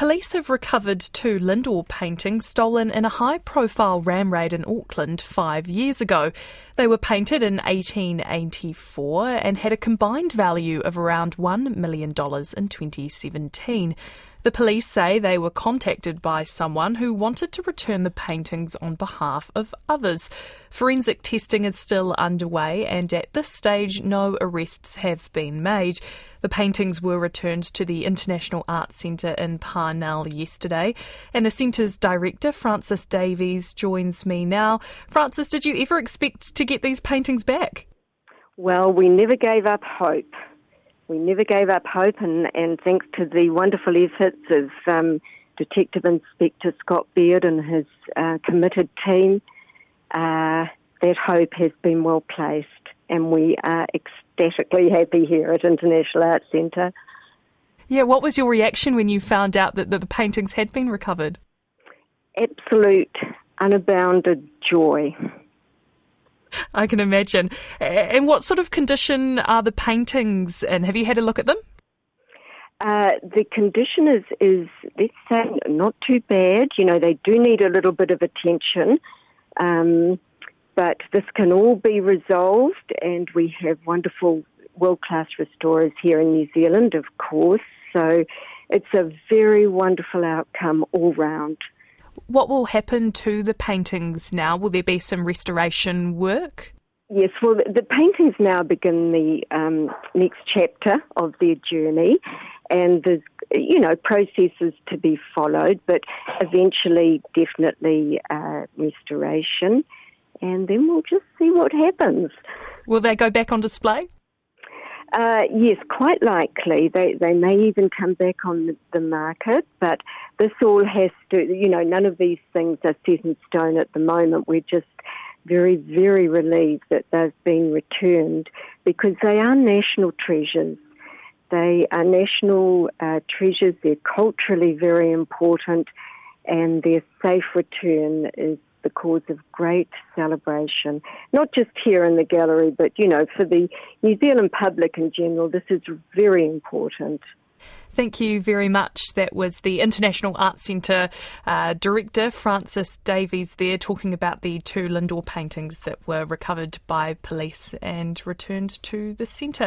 Police have recovered two Lindauer paintings stolen in a high profile ram raid in Auckland five years ago. They were painted in 1884 and had a combined value of around $1 million in 2017. The police say they were contacted by someone who wanted to return the paintings on behalf of others. Forensic testing is still underway, and at this stage, no arrests have been made. The paintings were returned to the International Arts Centre in Parnell yesterday, and the centre's director, Francis Davies, joins me now. Francis, did you ever expect to get these paintings back? Well, we never gave up hope we never gave up hope, and, and thanks to the wonderful efforts of um, Detective Inspector Scott Beard and his uh, committed team, uh, that hope has been well placed, and we are ecstatically happy here at International Arts Centre. Yeah, what was your reaction when you found out that, that the paintings had been recovered? Absolute, unbounded joy. I can imagine. And what sort of condition are the paintings in? Have you had a look at them? Uh, the condition is, is, let's say, not too bad. You know, they do need a little bit of attention, um, but this can all be resolved, and we have wonderful world class restorers here in New Zealand, of course. So it's a very wonderful outcome all round. What will happen to the paintings now? Will there be some restoration work? Yes, well, the paintings now begin the um, next chapter of their journey, and there's, you know, processes to be followed, but eventually, definitely uh, restoration, and then we'll just see what happens. Will they go back on display? Uh, yes, quite likely. They they may even come back on the, the, market, but this all has to, you know, none of these things are set in stone at the moment. We're just very, very relieved that they've been returned because they are national treasures. They are national uh, treasures. They're culturally very important, and their safe return is the cause of great celebration, not just here in the gallery, but, you know, for the New Zealand public in general, this is very important. Thank you very much. That was the International Arts Centre uh, director, Francis Davies, there talking about the two Lindauer paintings that were recovered by police and returned to the centre.